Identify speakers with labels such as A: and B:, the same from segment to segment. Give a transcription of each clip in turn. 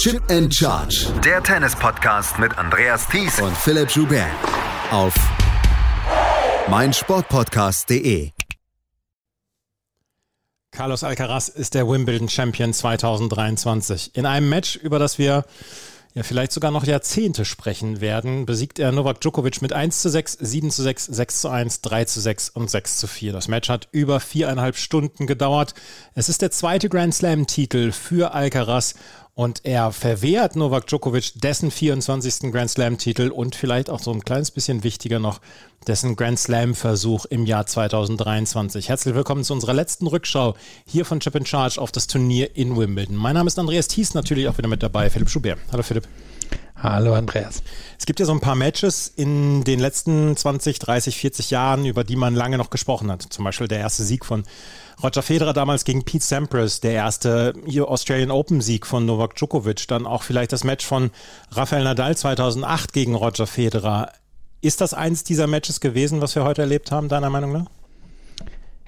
A: Chip and Charge.
B: Der Tennis-Podcast mit Andreas Thies
A: und Philipp Joubert. Auf meinsportpodcast.de.
C: Carlos Alcaraz ist der Wimbledon Champion 2023. In einem Match, über das wir ja vielleicht sogar noch Jahrzehnte sprechen werden, besiegt er Novak Djokovic mit 1 zu 6, 7 zu 6, 6 zu 1, 3 zu 6 und 6 zu 4. Das Match hat über viereinhalb Stunden gedauert. Es ist der zweite Grand Slam-Titel für Alcaraz und er verwehrt Novak Djokovic dessen 24. Grand Slam-Titel und vielleicht auch so ein kleines bisschen wichtiger noch dessen Grand Slam-Versuch im Jahr 2023. Herzlich willkommen zu unserer letzten Rückschau hier von Chip in Charge auf das Turnier in Wimbledon. Mein Name ist Andreas Thies, natürlich auch wieder mit dabei, Philipp Schubert. Hallo Philipp.
D: Hallo Andreas.
C: Es gibt ja so ein paar Matches in den letzten 20, 30, 40 Jahren, über die man lange noch gesprochen hat. Zum Beispiel der erste Sieg von Roger Federer damals gegen Pete Sampras, der erste Australian Open Sieg von Novak Djokovic, dann auch vielleicht das Match von Rafael Nadal 2008 gegen Roger Federer. Ist das eins dieser Matches gewesen, was wir heute erlebt haben, deiner Meinung nach?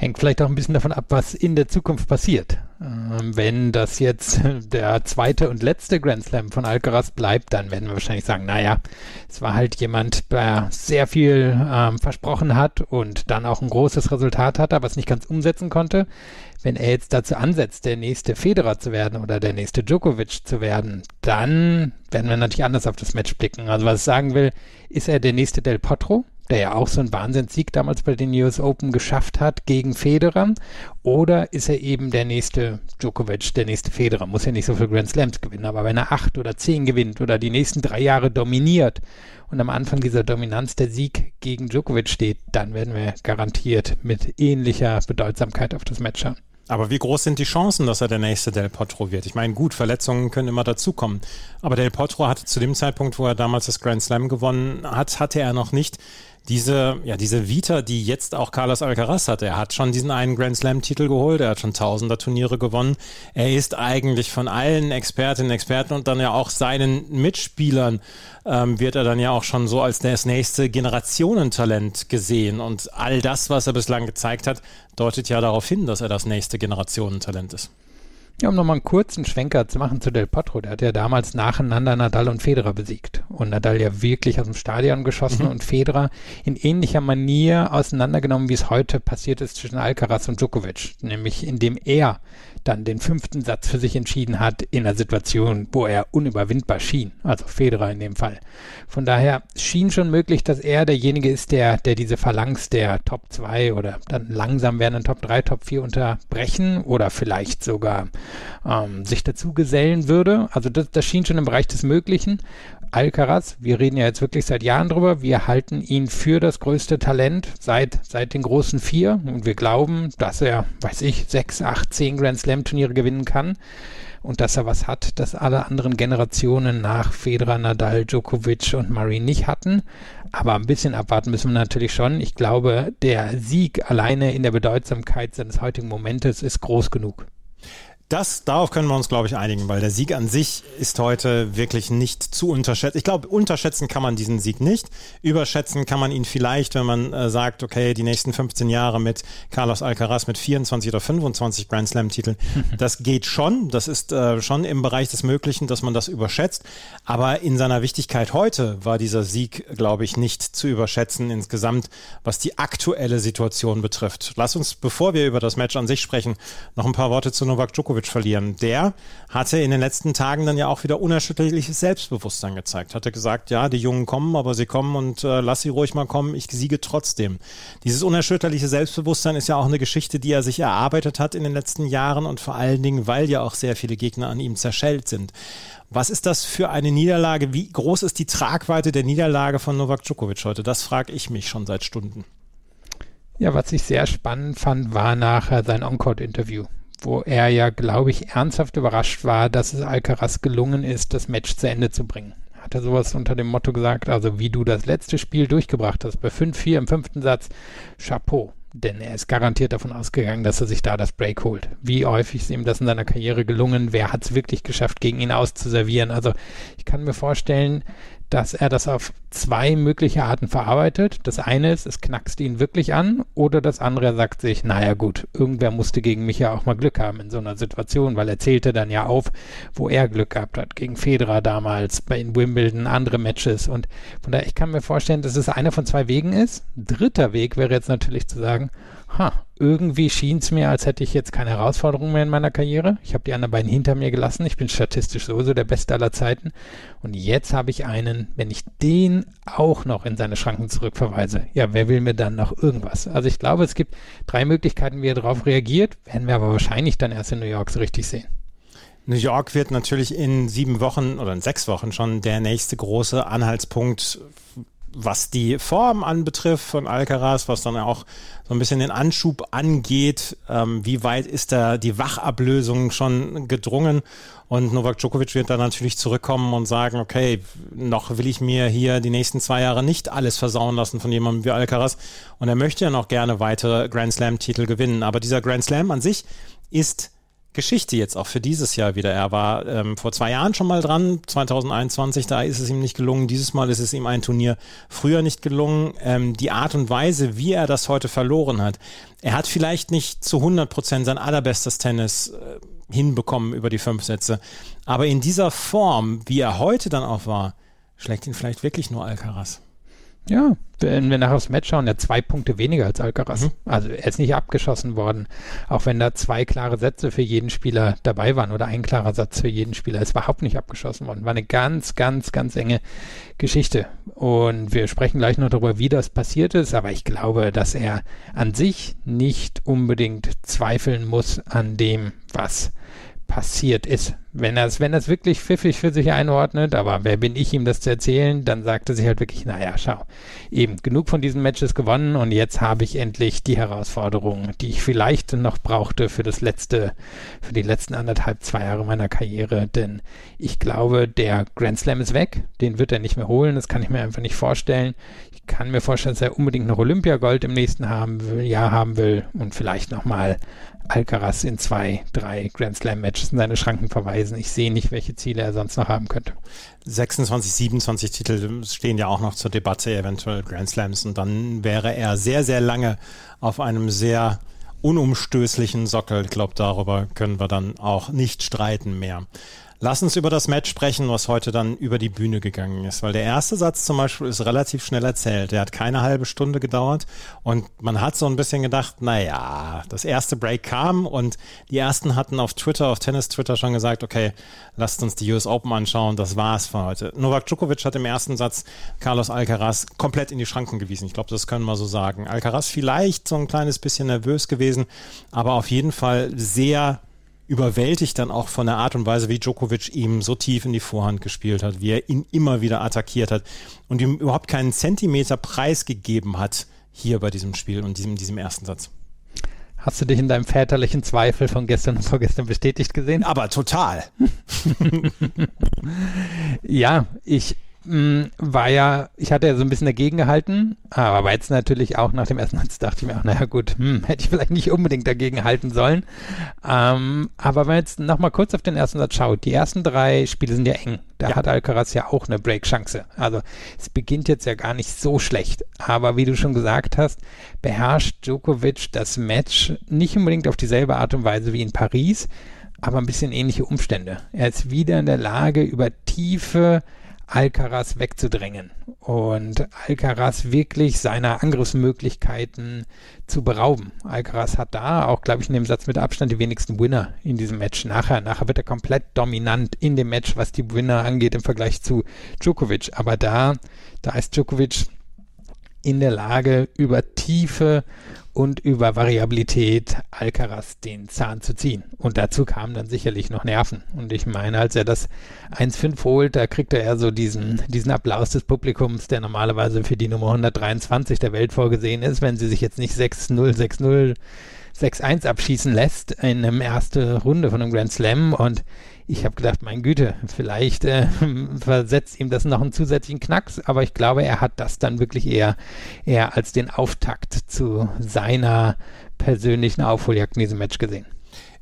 D: Hängt vielleicht auch ein bisschen davon ab, was in der Zukunft passiert. Ähm, wenn das jetzt der zweite und letzte Grand Slam von Alcaraz bleibt, dann werden wir wahrscheinlich sagen, naja, es war halt jemand, der sehr viel ähm, versprochen hat und dann auch ein großes Resultat hatte, aber es nicht ganz umsetzen konnte. Wenn er jetzt dazu ansetzt, der nächste Federer zu werden oder der nächste Djokovic zu werden, dann werden wir natürlich anders auf das Match blicken. Also was ich sagen will, ist er der nächste Del Potro? Der ja auch so einen Wahnsinnssieg damals bei den US Open geschafft hat gegen Federer? Oder ist er eben der nächste Djokovic, der nächste Federer? Muss ja nicht so viel Grand Slams gewinnen, aber wenn er acht oder zehn gewinnt oder die nächsten drei Jahre dominiert und am Anfang dieser Dominanz der Sieg gegen Djokovic steht, dann werden wir garantiert mit ähnlicher Bedeutsamkeit auf das Match schauen.
C: Aber wie groß sind die Chancen, dass er der nächste Del Potro wird? Ich meine, gut, Verletzungen können immer dazukommen. Aber Del Potro hatte zu dem Zeitpunkt, wo er damals das Grand Slam gewonnen hat, hatte er noch nicht diese, ja, diese Vita, die jetzt auch Carlos Alcaraz hat. Er hat schon diesen einen Grand Slam-Titel geholt, er hat schon tausender Turniere gewonnen. Er ist eigentlich von allen Expertinnen, Experten und dann ja auch seinen Mitspielern ähm, wird er dann ja auch schon so als das nächste Generationentalent gesehen. Und all das, was er bislang gezeigt hat, deutet ja darauf hin, dass er das nächste Generationentalent ist.
D: Ja, um nochmal einen kurzen Schwenker zu machen zu Del Potro, der hat ja damals nacheinander Nadal und Federer besiegt. Und Nadal ja wirklich aus dem Stadion geschossen mhm. und Federer in ähnlicher Manier auseinandergenommen, wie es heute passiert ist zwischen Alcaraz und Djokovic. Nämlich indem er dann den fünften Satz für sich entschieden hat in einer Situation, wo er unüberwindbar schien. Also Federer in dem Fall. Von daher schien schon möglich, dass er derjenige ist, der, der diese Phalanx der Top 2 oder dann langsam werdenden Top 3, Top 4 unterbrechen oder vielleicht sogar ähm, sich dazu gesellen würde. Also das, das schien schon im Bereich des Möglichen. Alcaraz, wir reden ja jetzt wirklich seit Jahren drüber, wir halten ihn für das größte Talent seit, seit den großen vier und wir glauben, dass er, weiß ich, sechs, acht, zehn Grand Slam Turniere gewinnen kann und dass er was hat, das alle anderen Generationen nach Federer, Nadal, Djokovic und Murray nicht hatten. Aber ein bisschen abwarten müssen wir natürlich schon. Ich glaube, der Sieg alleine in der Bedeutsamkeit seines heutigen Momentes ist groß genug.
C: Das, darauf können wir uns, glaube ich, einigen, weil der Sieg an sich ist heute wirklich nicht zu unterschätzen. Ich glaube, unterschätzen kann man diesen Sieg nicht. Überschätzen kann man ihn vielleicht, wenn man äh, sagt, okay, die nächsten 15 Jahre mit Carlos Alcaraz mit 24 oder 25 Grand Slam-Titeln, das geht schon. Das ist äh, schon im Bereich des Möglichen, dass man das überschätzt. Aber in seiner Wichtigkeit heute war dieser Sieg, glaube ich, nicht zu überschätzen insgesamt, was die aktuelle Situation betrifft. Lass uns, bevor wir über das Match an sich sprechen, noch ein paar Worte zu Novak Djokovic Djokovic verlieren. Der hatte in den letzten Tagen dann ja auch wieder unerschütterliches Selbstbewusstsein gezeigt. Hatte gesagt, ja, die Jungen kommen, aber sie kommen und äh, lass sie ruhig mal kommen, ich siege trotzdem. Dieses unerschütterliche Selbstbewusstsein ist ja auch eine Geschichte, die er sich erarbeitet hat in den letzten Jahren und vor allen Dingen, weil ja auch sehr viele Gegner an ihm zerschellt sind. Was ist das für eine Niederlage? Wie groß ist die Tragweite der Niederlage von Novak Djokovic heute? Das frage ich mich schon seit Stunden.
D: Ja, was ich sehr spannend fand, war nachher sein Encore-Interview wo er ja, glaube ich, ernsthaft überrascht war, dass es Alcaraz gelungen ist, das Match zu Ende zu bringen. Hat er sowas unter dem Motto gesagt, also wie du das letzte Spiel durchgebracht hast, bei 5-4 im fünften Satz, Chapeau. Denn er ist garantiert davon ausgegangen, dass er sich da das Break holt. Wie häufig ist ihm das in seiner Karriere gelungen? Wer hat es wirklich geschafft, gegen ihn auszuservieren? Also ich kann mir vorstellen, dass er das auf zwei mögliche Arten verarbeitet. Das eine ist, es knackst ihn wirklich an oder das andere sagt sich, naja gut, irgendwer musste gegen mich ja auch mal Glück haben in so einer Situation, weil er zählte dann ja auf, wo er Glück gehabt hat, gegen Federer damals, bei in Wimbledon, andere Matches und von daher, ich kann mir vorstellen, dass es einer von zwei Wegen ist. Dritter Weg wäre jetzt natürlich zu sagen, ha, irgendwie schien es mir, als hätte ich jetzt keine Herausforderung mehr in meiner Karriere. Ich habe die anderen beiden hinter mir gelassen. Ich bin statistisch sowieso der Beste aller Zeiten. Und jetzt habe ich einen, wenn ich den auch noch in seine Schranken zurückverweise, ja, wer will mir dann noch irgendwas? Also ich glaube, es gibt drei Möglichkeiten, wie er darauf reagiert, werden wir aber wahrscheinlich dann erst in New York so richtig sehen.
C: New York wird natürlich in sieben Wochen oder in sechs Wochen schon der nächste große Anhaltspunkt was die Form anbetrifft von Alcaraz, was dann auch so ein bisschen den Anschub angeht, ähm, wie weit ist da die Wachablösung schon gedrungen? Und Novak Djokovic wird dann natürlich zurückkommen und sagen, okay, noch will ich mir hier die nächsten zwei Jahre nicht alles versauen lassen von jemandem wie Alcaraz. Und er möchte ja noch gerne weitere Grand Slam-Titel gewinnen. Aber dieser Grand Slam an sich ist Geschichte jetzt auch für dieses Jahr wieder. Er war ähm, vor zwei Jahren schon mal dran, 2021, da ist es ihm nicht gelungen. Dieses Mal ist es ihm ein Turnier früher nicht gelungen. Ähm, die Art und Weise, wie er das heute verloren hat, er hat vielleicht nicht zu 100 Prozent sein allerbestes Tennis äh, hinbekommen über die fünf Sätze, aber in dieser Form, wie er heute dann auch war, schlägt ihn vielleicht wirklich nur Alcaraz.
D: Ja, wenn wir nachher aufs Match schauen, er hat zwei Punkte weniger als Alcaraz. Mhm. Also er ist nicht abgeschossen worden, auch wenn da zwei klare Sätze für jeden Spieler dabei waren oder ein klarer Satz für jeden Spieler. Er ist überhaupt nicht abgeschossen worden. War eine ganz, ganz, ganz enge Geschichte. Und wir sprechen gleich noch darüber, wie das passiert ist, aber ich glaube, dass er an sich nicht unbedingt zweifeln muss an dem, was passiert ist. Wenn er es, wenn wirklich pfiffig für sich einordnet, aber wer bin ich, ihm das zu erzählen, dann sagt er sich halt wirklich, naja, schau, eben genug von diesen Matches gewonnen und jetzt habe ich endlich die Herausforderung, die ich vielleicht noch brauchte für das letzte, für die letzten anderthalb, zwei Jahre meiner Karriere, denn ich glaube, der Grand Slam ist weg, den wird er nicht mehr holen, das kann ich mir einfach nicht vorstellen. Kann mir vorstellen, dass er unbedingt noch Olympiagold im nächsten haben will, Jahr haben will und vielleicht nochmal Alcaraz in zwei, drei Grand Slam Matches in seine Schranken verweisen. Ich sehe nicht, welche Ziele er sonst noch haben könnte.
C: 26, 27 Titel stehen ja auch noch zur Debatte, eventuell Grand Slams. Und dann wäre er sehr, sehr lange auf einem sehr unumstößlichen Sockel. Ich glaube, darüber können wir dann auch nicht streiten mehr. Lass uns über das Match sprechen, was heute dann über die Bühne gegangen ist, weil der erste Satz zum Beispiel ist relativ schnell erzählt. Der hat keine halbe Stunde gedauert und man hat so ein bisschen gedacht, naja, das erste Break kam und die ersten hatten auf Twitter, auf Tennis-Twitter schon gesagt, okay, lasst uns die US Open anschauen, das war's für heute. Novak Djokovic hat im ersten Satz Carlos Alcaraz komplett in die Schranken gewiesen. Ich glaube, das können wir so sagen. Alcaraz vielleicht so ein kleines bisschen nervös gewesen, aber auf jeden Fall sehr überwältigt dann auch von der Art und Weise, wie Djokovic ihm so tief in die Vorhand gespielt hat, wie er ihn immer wieder attackiert hat und ihm überhaupt keinen Zentimeter Preis gegeben hat hier bei diesem Spiel und diesem, diesem ersten Satz.
D: Hast du dich in deinem väterlichen Zweifel von gestern und vorgestern bestätigt gesehen?
C: Aber total.
D: ja, ich war ja, ich hatte ja so ein bisschen dagegen gehalten, aber jetzt natürlich auch nach dem ersten Satz dachte ich mir auch, naja gut, hm, hätte ich vielleicht nicht unbedingt dagegen halten sollen. Ähm, aber wenn man jetzt nochmal kurz auf den ersten Satz schaut, die ersten drei Spiele sind ja eng. Da ja. hat Alcaraz ja auch eine Break-Chance. Also es beginnt jetzt ja gar nicht so schlecht. Aber wie du schon gesagt hast, beherrscht Djokovic das Match nicht unbedingt auf dieselbe Art und Weise wie in Paris, aber ein bisschen ähnliche Umstände. Er ist wieder in der Lage, über tiefe Alcaraz wegzudrängen und Alcaraz wirklich seiner Angriffsmöglichkeiten zu berauben. Alcaraz hat da auch, glaube ich, in dem Satz mit Abstand die wenigsten Winner in diesem Match. Nachher, nachher wird er komplett dominant in dem Match, was die Winner angeht im Vergleich zu Djokovic. Aber da, da ist Djokovic in der Lage, über tiefe und über Variabilität Alcaraz den Zahn zu ziehen. Und dazu kamen dann sicherlich noch Nerven. Und ich meine, als er das 1-5 holt, da kriegt er so diesen, diesen Applaus des Publikums, der normalerweise für die Nummer 123 der Welt vorgesehen ist, wenn sie sich jetzt nicht 6-0, 6-0, 6-1 abschießen lässt in einer ersten Runde von einem Grand Slam. Und ich habe gedacht, mein Güte, vielleicht äh, versetzt ihm das noch einen zusätzlichen Knacks, aber ich glaube, er hat das dann wirklich eher, eher als den Auftakt zu seiner persönlichen Aufholjagd in diesem Match gesehen.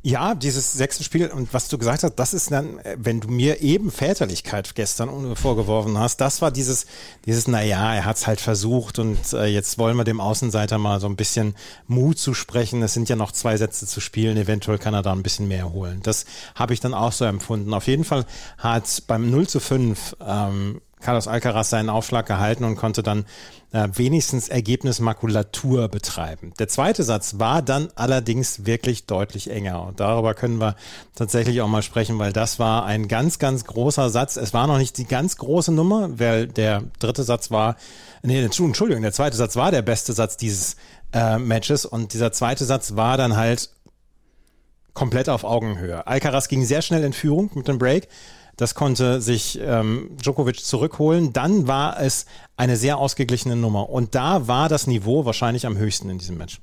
C: Ja, dieses sechste Spiel und was du gesagt hast, das ist dann, äh, wenn du mir eben Väterlichkeit gestern vorgeworfen hast, das war dieses, dieses, naja, er hat es halt versucht und äh, jetzt wollen wir dem Außenseiter mal so ein bisschen Mut zu sprechen. Es sind ja noch zwei Sätze zu spielen, eventuell kann er da ein bisschen mehr holen. Das habe ich dann auch so empfunden. Auf jeden Fall hat beim 0 zu 5 ähm, Carlos Alcaraz seinen Aufschlag gehalten und konnte dann äh, wenigstens Ergebnismakulatur betreiben. Der zweite Satz war dann allerdings wirklich deutlich enger und darüber können wir tatsächlich auch mal sprechen, weil das war ein ganz, ganz großer Satz. Es war noch nicht die ganz große Nummer, weil der dritte Satz war, nee, Entschuldigung, der zweite Satz war der beste Satz dieses äh, Matches und dieser zweite Satz war dann halt komplett auf Augenhöhe. Alcaraz ging sehr schnell in Führung mit dem Break das konnte sich ähm, Djokovic zurückholen. Dann war es eine sehr ausgeglichene Nummer. Und da war das Niveau wahrscheinlich am höchsten in diesem Match.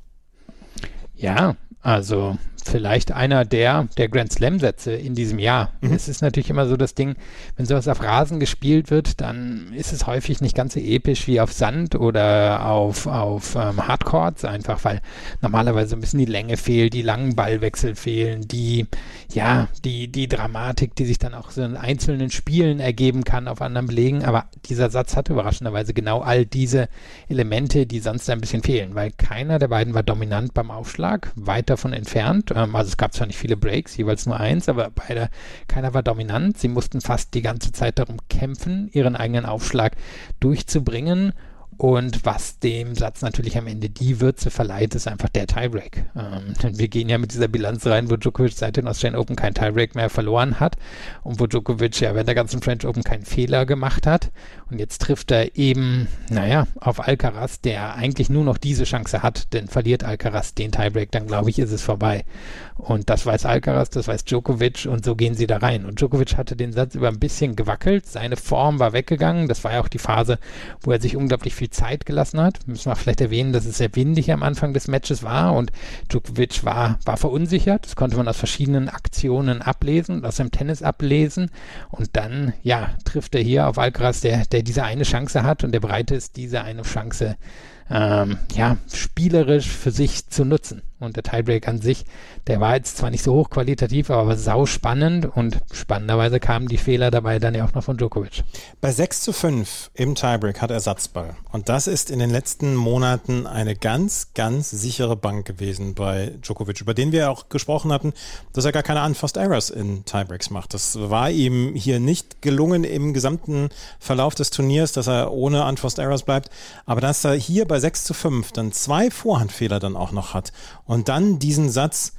D: Ja, also vielleicht einer der, der Grand Slam-Sätze in diesem Jahr. Mhm. Es ist natürlich immer so das Ding, wenn sowas auf Rasen gespielt wird, dann ist es häufig nicht ganz so episch wie auf Sand oder auf, auf ähm, Hardcourts, einfach weil normalerweise ein bisschen die Länge fehlt, die langen Ballwechsel fehlen, die, ja, die, die Dramatik, die sich dann auch so in einzelnen Spielen ergeben kann auf anderen Belegen. Aber dieser Satz hat überraschenderweise genau all diese Elemente, die sonst ein bisschen fehlen, weil keiner der beiden war dominant beim Aufschlag, weit davon entfernt. Ähm, also es gab zwar nicht viele Breaks, jeweils nur eins, aber beide, keiner war dominant. Sie mussten fast die ganze Zeit darum kämpfen, ihren eigenen Aufschlag durchzubringen. Und was dem Satz natürlich am Ende die Würze verleiht, ist einfach der Tiebreak. Ähm, denn wir gehen ja mit dieser Bilanz rein, wo Djokovic seit den Australian Open kein Tiebreak mehr verloren hat und wo Djokovic ja während der ganzen French Open keinen Fehler gemacht hat. Und jetzt trifft er eben, naja, auf Alcaraz, der eigentlich nur noch diese Chance hat, denn verliert Alcaraz den Tiebreak, dann glaube ich, ist es vorbei. Und das weiß Alcaraz, das weiß Djokovic und so gehen sie da rein. Und Djokovic hatte den Satz über ein bisschen gewackelt, seine Form war weggegangen. Das war ja auch die Phase, wo er sich unglaublich viel Zeit gelassen hat. Müssen wir vielleicht erwähnen, dass es sehr windig am Anfang des Matches war und Djokovic war, war verunsichert. Das konnte man aus verschiedenen Aktionen ablesen, aus dem Tennis ablesen. Und dann, ja, trifft er hier auf Alcaraz, der, der diese eine Chance hat und der bereit ist, diese eine Chance ähm, ja, spielerisch für sich zu nutzen. Und der Tiebreak an sich, der war jetzt zwar nicht so hochqualitativ, aber sau spannend und spannenderweise kamen die Fehler dabei dann ja auch noch von Djokovic.
C: Bei 6 zu 5 im Tiebreak hat er Ersatzball. Und das ist in den letzten Monaten eine ganz, ganz sichere Bank gewesen bei Djokovic, über den wir auch gesprochen hatten, dass er gar keine Unforced Errors in Tiebreaks macht. Das war ihm hier nicht gelungen im gesamten Verlauf des Turniers, dass er ohne Unforced Errors bleibt. Aber dass er hier bei 6 zu 5 dann zwei Vorhandfehler dann auch noch hat und dann diesen Satz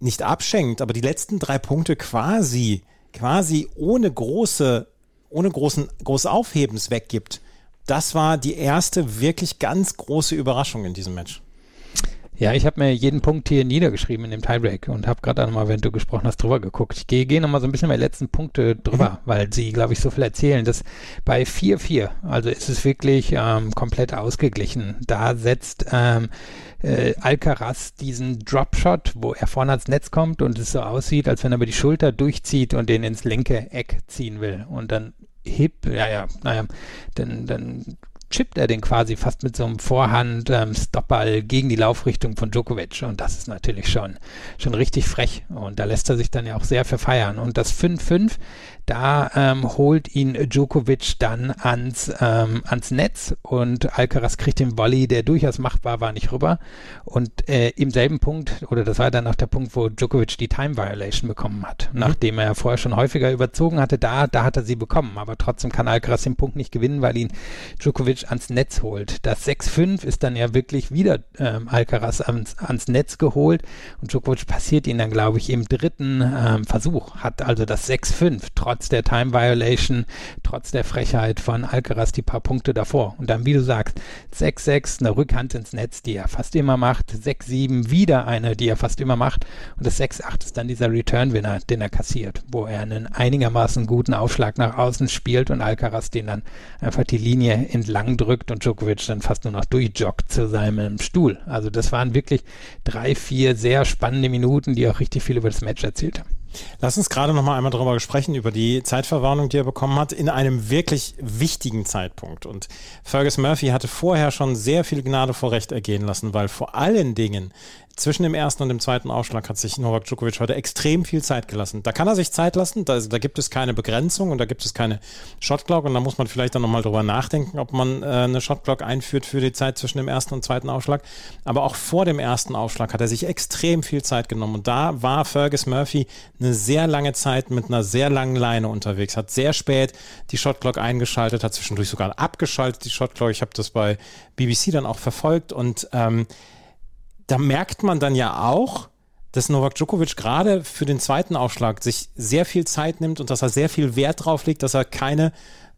C: nicht abschenkt, aber die letzten drei Punkte quasi, quasi ohne große, ohne großen, groß Aufhebens weggibt. Das war die erste wirklich ganz große Überraschung in diesem Match.
D: Ja, ich habe mir jeden Punkt hier niedergeschrieben in dem Tiebreak und habe gerade nochmal, wenn du gesprochen hast, drüber geguckt. Ich gehe geh nochmal so ein bisschen meine letzten Punkte drüber, mhm. weil sie, glaube ich, so viel erzählen. dass bei 4-4, also ist es wirklich ähm, komplett ausgeglichen. Da setzt ähm, äh, Alcaraz diesen Dropshot, wo er vorne ans Netz kommt und es so aussieht, als wenn er über die Schulter durchzieht und den ins linke Eck ziehen will. Und dann hip, ja, ja, naja, dann, dann chippt er den quasi fast mit so einem Vorhand-Stopball ähm, gegen die Laufrichtung von Djokovic. Und das ist natürlich schon, schon richtig frech. Und da lässt er sich dann ja auch sehr verfeiern. Und das 5-5, da ähm, holt ihn Djokovic dann ans, ähm, ans Netz und Alcaraz kriegt den Volley, der durchaus machbar war, nicht rüber. Und äh, im selben Punkt, oder das war dann auch der Punkt, wo Djokovic die Time Violation bekommen hat, mhm. nachdem er vorher schon häufiger überzogen hatte, da, da hat er sie bekommen. Aber trotzdem kann Alcaraz den Punkt nicht gewinnen, weil ihn Djokovic ans Netz holt. Das 6-5 ist dann ja wirklich wieder ähm, Alcaraz ans, ans Netz geholt und Djokovic passiert ihn dann, glaube ich, im dritten ähm, Versuch, hat also das 6-5 trotz trotz der Time Violation, trotz der Frechheit von Alcaraz die paar Punkte davor. Und dann, wie du sagst, 6-6, eine Rückhand ins Netz, die er fast immer macht, 6-7, wieder eine, die er fast immer macht. Und das 6-8 ist dann dieser Return-Winner, den er kassiert, wo er einen einigermaßen guten Aufschlag nach außen spielt und Alcaraz den dann einfach die Linie entlang drückt und Djokovic dann fast nur noch durchjoggt zu seinem Stuhl. Also das waren wirklich drei, vier sehr spannende Minuten, die auch richtig viel über das Match erzählt haben.
C: Lass uns gerade noch mal einmal darüber sprechen, über die Zeitverwarnung, die er bekommen hat, in einem wirklich wichtigen Zeitpunkt. Und Fergus Murphy hatte vorher schon sehr viel Gnade vor Recht ergehen lassen, weil vor allen Dingen zwischen dem ersten und dem zweiten Aufschlag hat sich Novak Djokovic heute extrem viel Zeit gelassen. Da kann er sich Zeit lassen, da, da gibt es keine Begrenzung und da gibt es keine Shotclock und da muss man vielleicht dann nochmal drüber nachdenken, ob man äh, eine Shotclock einführt für die Zeit zwischen dem ersten und zweiten Aufschlag. Aber auch vor dem ersten Aufschlag hat er sich extrem viel Zeit genommen und da war Fergus Murphy eine sehr lange Zeit mit einer sehr langen Leine unterwegs, hat sehr spät die Shotclock eingeschaltet, hat zwischendurch sogar abgeschaltet die Shotclock. Ich habe das bei BBC dann auch verfolgt und ähm, da merkt man dann ja auch, dass Novak Djokovic gerade für den zweiten Aufschlag sich sehr viel Zeit nimmt und dass er sehr viel Wert drauf legt, dass er keine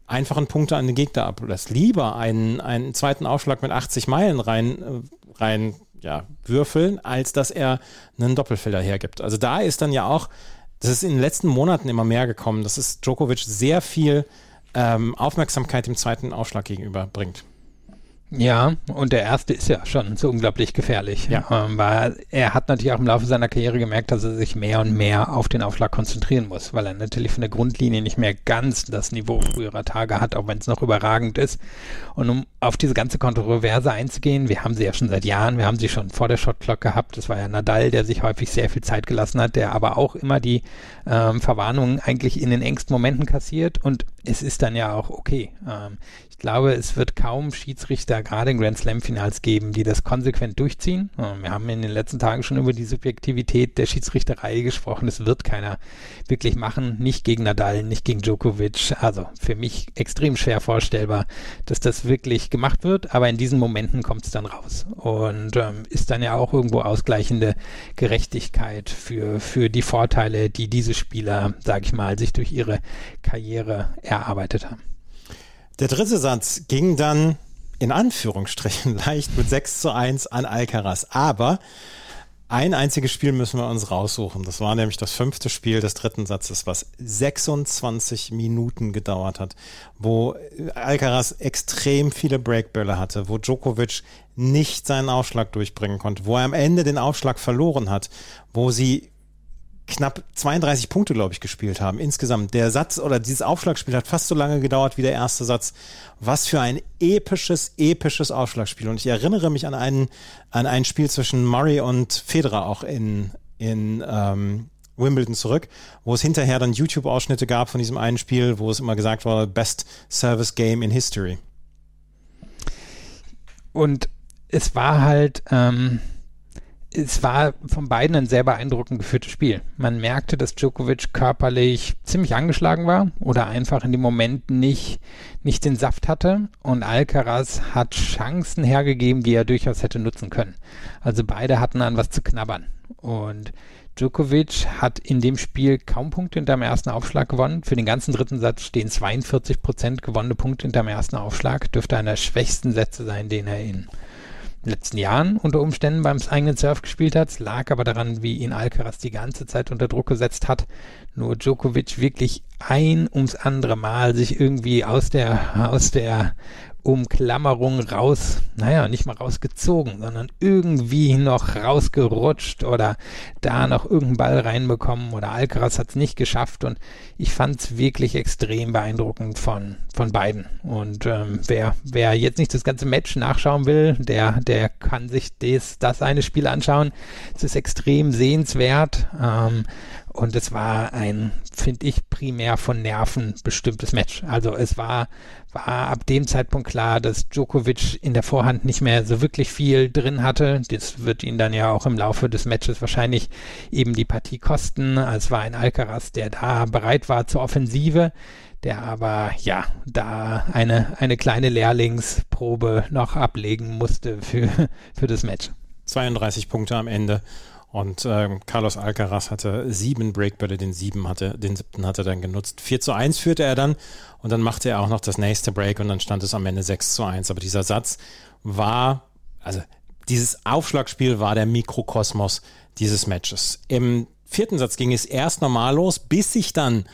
C: einfachen Punkte an den Gegner ablässt. Lieber einen, einen zweiten Aufschlag mit 80 Meilen rein, äh, rein ja, würfeln, als dass er einen Doppelfelder hergibt. Also da ist dann ja auch, das ist in den letzten Monaten immer mehr gekommen, dass es Djokovic sehr viel ähm, Aufmerksamkeit dem zweiten Aufschlag gegenüber bringt.
D: Ja, und der erste ist ja schon so unglaublich gefährlich. Ja. Ähm, weil er hat natürlich auch im Laufe seiner Karriere gemerkt, dass er sich mehr und mehr auf den Aufschlag konzentrieren muss, weil er natürlich von der Grundlinie nicht mehr ganz das Niveau früherer Tage hat, auch wenn es noch überragend ist. Und um auf diese ganze Kontroverse einzugehen, wir haben sie ja schon seit Jahren, wir haben sie schon vor der Shotclock gehabt. Das war ja Nadal, der sich häufig sehr viel Zeit gelassen hat, der aber auch immer die ähm, Verwarnungen eigentlich in den engsten Momenten kassiert und es ist dann ja auch okay. Ähm, ich glaube, es wird kaum Schiedsrichter gerade in Grand Slam Finals geben, die das konsequent durchziehen. Wir haben in den letzten Tagen schon über die Subjektivität der Schiedsrichterei gesprochen. Es wird keiner wirklich machen. Nicht gegen Nadal, nicht gegen Djokovic. Also für mich extrem schwer vorstellbar, dass das wirklich gemacht wird. Aber in diesen Momenten kommt es dann raus und ähm, ist dann ja auch irgendwo ausgleichende Gerechtigkeit für, für die Vorteile, die diese Spieler, sage ich mal, sich durch ihre Karriere erarbeitet haben.
C: Der dritte Satz ging dann in Anführungsstrichen leicht mit 6 zu 1 an Alcaraz. Aber ein einziges Spiel müssen wir uns raussuchen. Das war nämlich das fünfte Spiel des dritten Satzes, was 26 Minuten gedauert hat, wo Alcaraz extrem viele Breakbälle hatte, wo Djokovic nicht seinen Aufschlag durchbringen konnte, wo er am Ende den Aufschlag verloren hat, wo sie knapp 32 Punkte, glaube ich, gespielt haben insgesamt. Der Satz oder dieses Aufschlagspiel hat fast so lange gedauert wie der erste Satz. Was für ein episches, episches Aufschlagspiel. Und ich erinnere mich an, einen, an ein Spiel zwischen Murray und Federer auch in, in ähm, Wimbledon zurück, wo es hinterher dann YouTube-Ausschnitte gab von diesem einen Spiel, wo es immer gesagt war, Best Service Game in History.
D: Und es war halt, ähm, es war von beiden ein sehr beeindruckend geführtes Spiel. Man merkte, dass Djokovic körperlich ziemlich angeschlagen war oder einfach in dem Moment nicht, nicht den Saft hatte. Und Alcaraz hat Chancen hergegeben, die er durchaus hätte nutzen können. Also beide hatten an was zu knabbern. Und Djokovic hat in dem Spiel kaum Punkte hinter dem ersten Aufschlag gewonnen. Für den ganzen dritten Satz stehen 42 Prozent gewonnene Punkte hinter dem ersten Aufschlag. Dürfte einer der schwächsten Sätze sein, den er in letzten Jahren unter Umständen beim eigenen Surf gespielt hat. Lag aber daran, wie ihn Alcaraz die ganze Zeit unter Druck gesetzt hat. Nur Djokovic wirklich ein ums andere Mal sich irgendwie aus der, aus der Umklammerung raus, naja, nicht mal rausgezogen, sondern irgendwie noch rausgerutscht oder da noch irgendeinen Ball reinbekommen oder Alcaraz hat es nicht geschafft und ich fand es wirklich extrem beeindruckend von, von beiden. Und ähm, wer, wer jetzt nicht das ganze Match nachschauen will, der, der kann sich des, das eine Spiel anschauen. Es ist extrem sehenswert. Ähm, und es war ein, finde ich, primär von Nerven bestimmtes Match. Also es war, war ab dem Zeitpunkt klar, dass Djokovic in der Vorhand nicht mehr so wirklich viel drin hatte. Das wird ihn dann ja auch im Laufe des Matches wahrscheinlich eben die Partie kosten. Es war ein Alcaraz, der da bereit war zur Offensive, der aber ja da eine, eine kleine Lehrlingsprobe noch ablegen musste für, für das Match.
C: 32 Punkte am Ende und ähm, Carlos Alcaraz hatte sieben Breakbälle, den sieben hatte, den siebten hatte er dann genutzt. 4 zu 1 führte er dann und dann machte er auch noch das nächste Break und dann stand es am Ende 6 zu 1. Aber dieser Satz war, also dieses Aufschlagspiel war der Mikrokosmos dieses Matches. Im vierten Satz ging es erst normal los, bis sich dann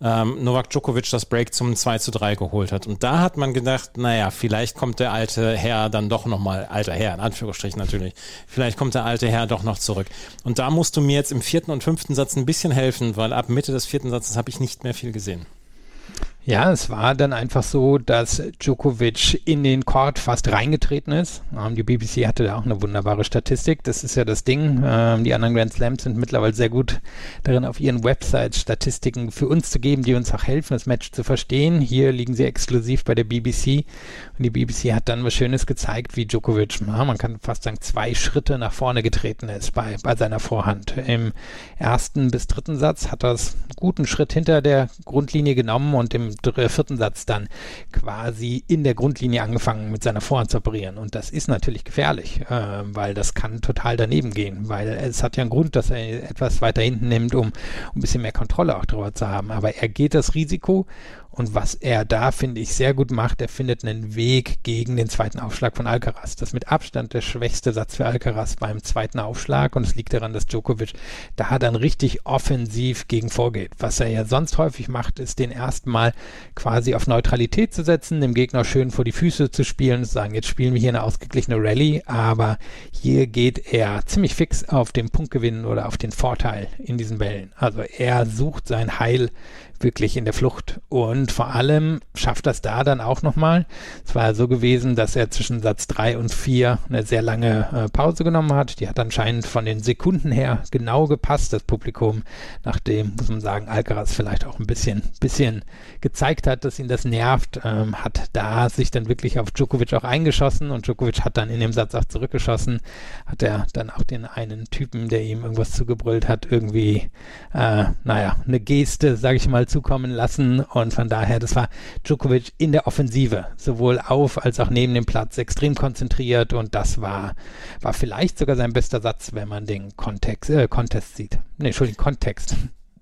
C: ähm, Novak Djokovic das Break zum 2 zu 3 geholt hat. Und da hat man gedacht, naja, vielleicht kommt der alte Herr dann doch nochmal, alter Herr, in Anführungsstrichen natürlich, vielleicht kommt der alte Herr doch noch zurück. Und da musst du mir jetzt im vierten und fünften Satz ein bisschen helfen, weil ab Mitte des vierten Satzes habe ich nicht mehr viel gesehen.
D: Ja, es war dann einfach so, dass Djokovic in den Court fast reingetreten ist. Ähm, die BBC hatte da auch eine wunderbare Statistik. Das ist ja das Ding. Ähm, die anderen Grand Slams sind mittlerweile sehr gut darin, auf ihren Websites Statistiken für uns zu geben, die uns auch helfen, das Match zu verstehen. Hier liegen sie exklusiv bei der BBC. Und die BBC hat dann was Schönes gezeigt, wie Djokovic, man kann fast sagen, zwei Schritte nach vorne getreten ist bei, bei seiner Vorhand. Im ersten bis dritten Satz hat er einen guten Schritt hinter der Grundlinie genommen und im vierten Satz dann quasi in der Grundlinie angefangen mit seiner Vorhand zu operieren. Und das ist natürlich gefährlich, äh, weil das kann total daneben gehen, weil es hat ja einen Grund, dass er etwas weiter hinten nimmt, um, um ein bisschen mehr Kontrolle auch darüber zu haben. Aber er geht das Risiko und was er da, finde ich, sehr gut macht, er findet einen Weg gegen den zweiten Aufschlag von Alcaraz. Das ist mit Abstand der schwächste Satz für Alcaraz beim zweiten Aufschlag. Und es liegt daran, dass Djokovic da dann richtig offensiv gegen vorgeht. Was er ja sonst häufig macht, ist den erstmal quasi auf Neutralität zu setzen, dem Gegner schön vor die Füße zu spielen zu sagen, jetzt spielen wir hier eine ausgeglichene Rallye. Aber hier geht er ziemlich fix auf den Punktgewinn oder auf den Vorteil in diesen Bällen. Also er sucht sein Heil wirklich in der Flucht. Und vor allem schafft das da dann auch nochmal. Es war ja so gewesen, dass er zwischen Satz 3 und 4 eine sehr lange äh, Pause genommen hat. Die hat anscheinend von den Sekunden her genau gepasst, das Publikum, nachdem, muss man sagen, Alcaraz vielleicht auch ein bisschen, bisschen gezeigt hat, dass ihn das nervt, ähm, hat da sich dann wirklich auf Djokovic auch eingeschossen und Djokovic hat dann in dem Satz auch zurückgeschossen, hat er dann auch den einen Typen, der ihm irgendwas zugebrüllt hat, irgendwie, äh, naja, eine Geste, sage ich mal, zukommen lassen. Und von daher, das war Djokovic in der Offensive, sowohl auf als auch neben dem Platz, extrem konzentriert. Und das war, war vielleicht sogar sein bester Satz, wenn man den Kontext, äh, Contest sieht. Nee, Entschuldigung, Kontext.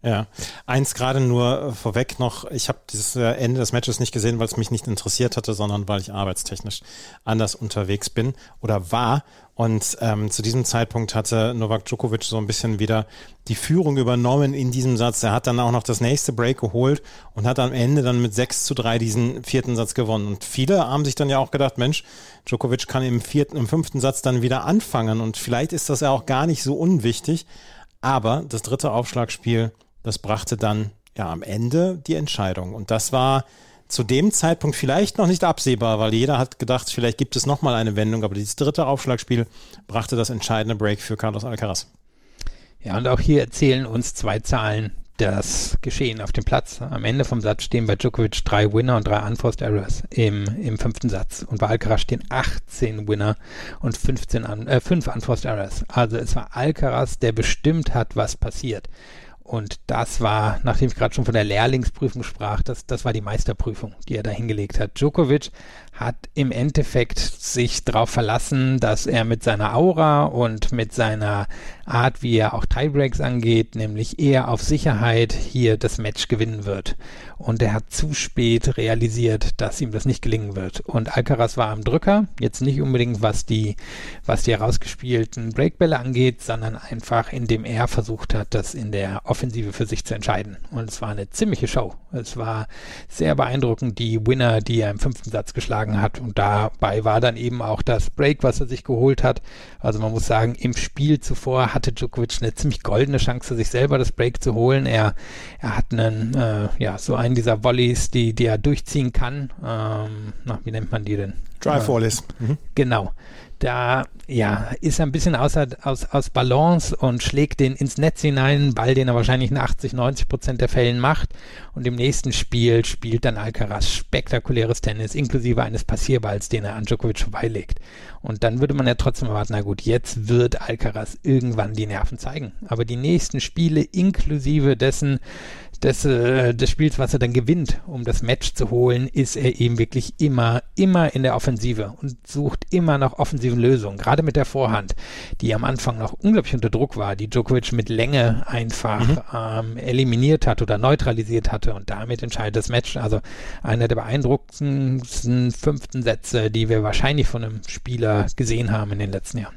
C: Ja, eins gerade nur äh, vorweg noch, ich habe dieses äh, Ende des Matches nicht gesehen, weil es mich nicht interessiert hatte, sondern weil ich arbeitstechnisch anders unterwegs bin oder war. Und ähm, zu diesem Zeitpunkt hatte Novak Djokovic so ein bisschen wieder die Führung übernommen in diesem Satz. Er hat dann auch noch das nächste Break geholt und hat am Ende dann mit 6 zu 3 diesen vierten Satz gewonnen. Und viele haben sich dann ja auch gedacht, Mensch, Djokovic kann im vierten, im fünften Satz dann wieder anfangen und vielleicht ist das ja auch gar nicht so unwichtig. Aber das dritte Aufschlagspiel das brachte dann ja am Ende die Entscheidung. Und das war zu dem Zeitpunkt vielleicht noch nicht absehbar, weil jeder hat gedacht, vielleicht gibt es nochmal eine Wendung, aber dieses dritte Aufschlagspiel brachte das entscheidende Break für Carlos Alcaraz.
D: Ja, und auch hier erzählen uns zwei Zahlen das Geschehen auf dem Platz. Am Ende vom Satz stehen bei Djokovic drei Winner und drei Unforced Errors im, im fünften Satz. Und bei Alcaraz stehen 18 Winner und 15 un, äh, 5 Unforced Errors. Also es war Alcaraz, der bestimmt hat, was passiert. Und das war, nachdem ich gerade schon von der Lehrlingsprüfung sprach, das, das war die Meisterprüfung, die er da hingelegt hat. Djokovic hat im Endeffekt sich darauf verlassen, dass er mit seiner Aura und mit seiner Art, wie er auch Tiebreaks angeht, nämlich eher auf Sicherheit hier das Match gewinnen wird. Und er hat zu spät realisiert, dass ihm das nicht gelingen wird. Und Alcaraz war am Drücker, jetzt nicht unbedingt was die, was die herausgespielten Breakbälle angeht, sondern einfach indem er versucht hat, das in der Offensive für sich zu entscheiden. Und es war eine ziemliche Show. Es war sehr beeindruckend, die Winner, die er im fünften Satz geschlagen hat. Und dabei war dann eben auch das Break, was er sich geholt hat. Also man muss sagen, im Spiel zuvor hatte Djokovic eine ziemlich goldene Chance, sich selber das Break zu holen. Er, er hat einen, äh, ja, so einen dieser Volleys, die, die er durchziehen kann. Ähm, na, wie nennt man die denn?
C: Drive Volleys.
D: Mhm. Genau da ja, ist er ein bisschen außer, aus, aus Balance und schlägt den ins Netz hinein, Ball, den er wahrscheinlich in 80, 90 Prozent der Fällen macht. Und im nächsten Spiel spielt dann Alcaraz spektakuläres Tennis, inklusive eines Passierballs, den er an Djokovic vorbeilegt. Und dann würde man ja trotzdem erwarten, na gut, jetzt wird Alcaraz irgendwann die Nerven zeigen. Aber die nächsten Spiele, inklusive dessen, des, äh, des Spiels, was er dann gewinnt, um das Match zu holen, ist er eben wirklich immer, immer in der Offensive und sucht immer nach offensiven Lösungen. Gerade mit der Vorhand, die am Anfang noch unglaublich unter Druck war, die Djokovic mit Länge einfach mhm. ähm, eliminiert hat oder neutralisiert hatte und damit entscheidet das Match. Also einer der beeindruckendsten fünften Sätze, die wir wahrscheinlich von einem Spieler gesehen haben in den letzten Jahren.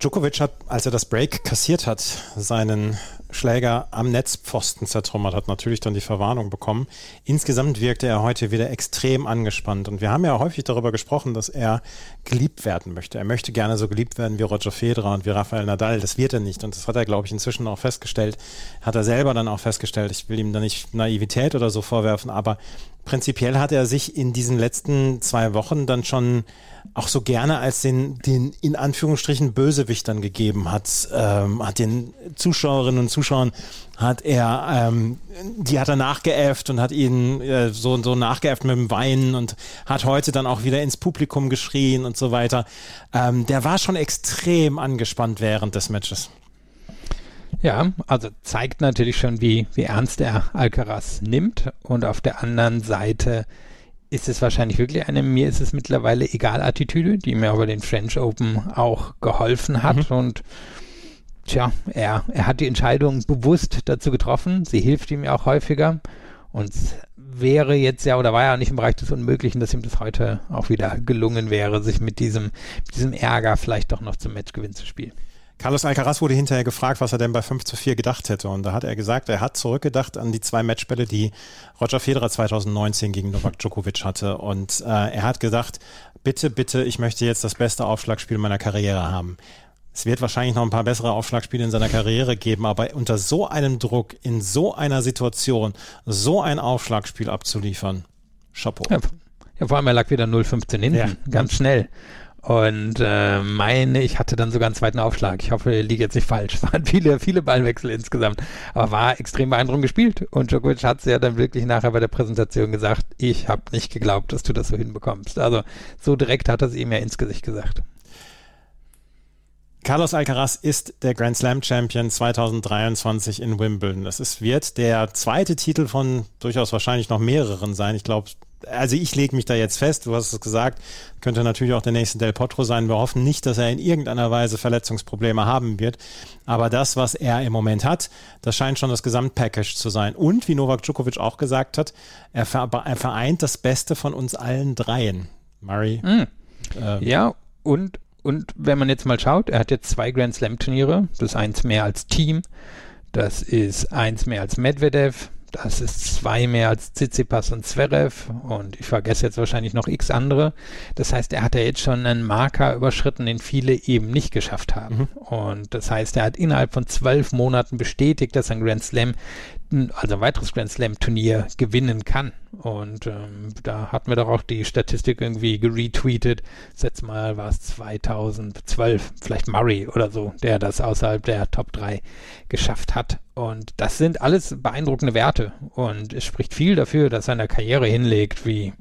C: Djokovic hat, als er das Break kassiert hat, seinen Schläger am Netzpfosten zertrümmert hat, natürlich dann die Verwarnung bekommen. Insgesamt wirkte er heute wieder extrem angespannt. Und wir haben ja häufig darüber gesprochen, dass er geliebt werden möchte. Er möchte gerne so geliebt werden wie Roger Federer und wie Rafael Nadal. Das wird er nicht. Und das hat er, glaube ich, inzwischen auch festgestellt. Hat er selber dann auch festgestellt. Ich will ihm da nicht Naivität oder so vorwerfen, aber prinzipiell hat er sich in diesen letzten zwei Wochen dann schon auch so gerne als den, den in Anführungsstrichen Bösewicht dann gegeben hat, ähm, hat den Zuschauerinnen und Zuschauern hat er, ähm, die hat er nachgeäfft und hat ihn äh, so, so nachgeäfft mit dem Weinen und hat heute dann auch wieder ins Publikum geschrien und so weiter. Ähm, der war schon extrem angespannt während des Matches.
D: Ja, also zeigt natürlich schon, wie, wie ernst er Alcaraz nimmt. Und auf der anderen Seite ist es wahrscheinlich wirklich eine, mir ist es mittlerweile egal Attitüde, die mir aber den French Open auch geholfen hat. Mhm. Und tja, er, er hat die Entscheidung bewusst dazu getroffen. Sie hilft ihm ja auch häufiger. Und wäre jetzt ja, oder war ja nicht im Bereich des Unmöglichen, dass ihm das heute auch wieder gelungen wäre, sich mit diesem, mit diesem Ärger vielleicht doch noch zum Matchgewinn zu spielen.
C: Carlos Alcaraz wurde hinterher gefragt, was er denn bei 5 zu 4 gedacht hätte. Und da hat er gesagt, er hat zurückgedacht an die zwei Matchbälle, die Roger Federer 2019 gegen Novak Djokovic hatte. Und äh, er hat gesagt, bitte, bitte, ich möchte jetzt das beste Aufschlagspiel meiner Karriere haben. Es wird wahrscheinlich noch ein paar bessere Aufschlagspiele in seiner Karriere geben, aber unter so einem Druck, in so einer Situation, so ein Aufschlagspiel abzuliefern, Chapeau.
D: Ja, vor allem er lag wieder 0-15 hinten, ja. ganz schnell. Und äh, meine, ich hatte dann sogar einen zweiten Aufschlag. Ich hoffe, ich liege jetzt nicht falsch. Es waren viele, viele Ballwechsel insgesamt. Aber war extrem beeindruckend gespielt. Und Djokovic hat es ja dann wirklich nachher bei der Präsentation gesagt, ich habe nicht geglaubt, dass du das so hinbekommst. Also so direkt hat er es ihm ja ins Gesicht gesagt.
C: Carlos Alcaraz ist der Grand Slam Champion 2023 in Wimbledon. Das ist, wird der zweite Titel von durchaus wahrscheinlich noch mehreren sein. Ich glaube, also ich lege mich da jetzt fest, du hast es gesagt, könnte natürlich auch der nächste Del Potro sein. Wir hoffen nicht, dass er in irgendeiner Weise Verletzungsprobleme haben wird. Aber das, was er im Moment hat, das scheint schon das Gesamtpackage zu sein. Und wie Novak Djokovic auch gesagt hat, er, vereint das Beste von uns allen dreien. Murray.
D: Mm. Ähm, ja, und, und wenn man jetzt mal schaut, er hat jetzt zwei Grand Slam Turniere, das ist eins mehr als Team, das ist eins mehr als Medvedev, das ist zwei mehr als Tsitsipas und Zverev und ich vergesse jetzt wahrscheinlich noch x andere. Das heißt, er hat ja jetzt schon einen Marker überschritten, den viele eben nicht geschafft haben. Mhm. Und das heißt, er hat innerhalb von zwölf Monaten bestätigt, dass ein Grand Slam also ein weiteres Grand Slam Turnier gewinnen kann. Und ähm, da hatten wir doch auch die Statistik irgendwie geretweetet. Letzte Mal war es 2012, vielleicht Murray oder so, der das außerhalb der Top 3 geschafft hat. Und das sind alles beeindruckende Werte. Und es spricht viel dafür, dass er eine Karriere hinlegt, wie,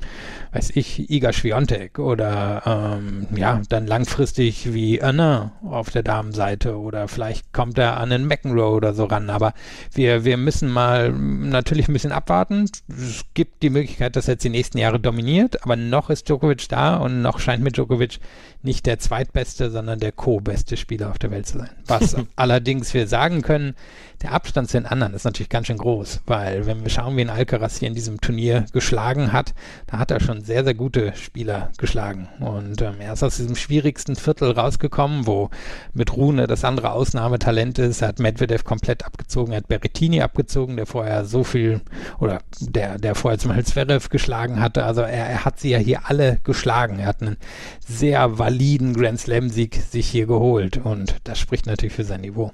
D: weiß ich, Iga Schwiontek oder ähm, ja, dann langfristig wie Anna auf der Damenseite oder vielleicht kommt er an den McEnroe oder so ran. Aber wir, wir müssen mal natürlich ein bisschen abwarten. Es gibt die Möglichkeit, dass er jetzt die nächsten Jahre dominiert, aber noch ist Djokovic da und noch scheint mit Djokovic nicht der zweitbeste, sondern der co-beste Spieler auf der Welt zu sein. Was allerdings wir sagen können, der Abstand zu den anderen ist natürlich ganz schön groß, weil wenn wir schauen, wie ein Alcaraz hier in diesem Turnier geschlagen hat, da hat er schon sehr, sehr gute Spieler geschlagen. Und ähm, er ist aus diesem schwierigsten Viertel rausgekommen, wo mit Rune das andere Ausnahmetalent ist. Er hat Medvedev komplett abgezogen, er hat Berrettini abgezogen, der vorher so viel, oder der, der vorher zum Beispiel Zverev geschlagen hatte. Also er, er hat sie ja hier alle geschlagen. Er hat einen sehr validen Grand Slam-Sieg sich hier geholt und das spricht natürlich für sein Niveau.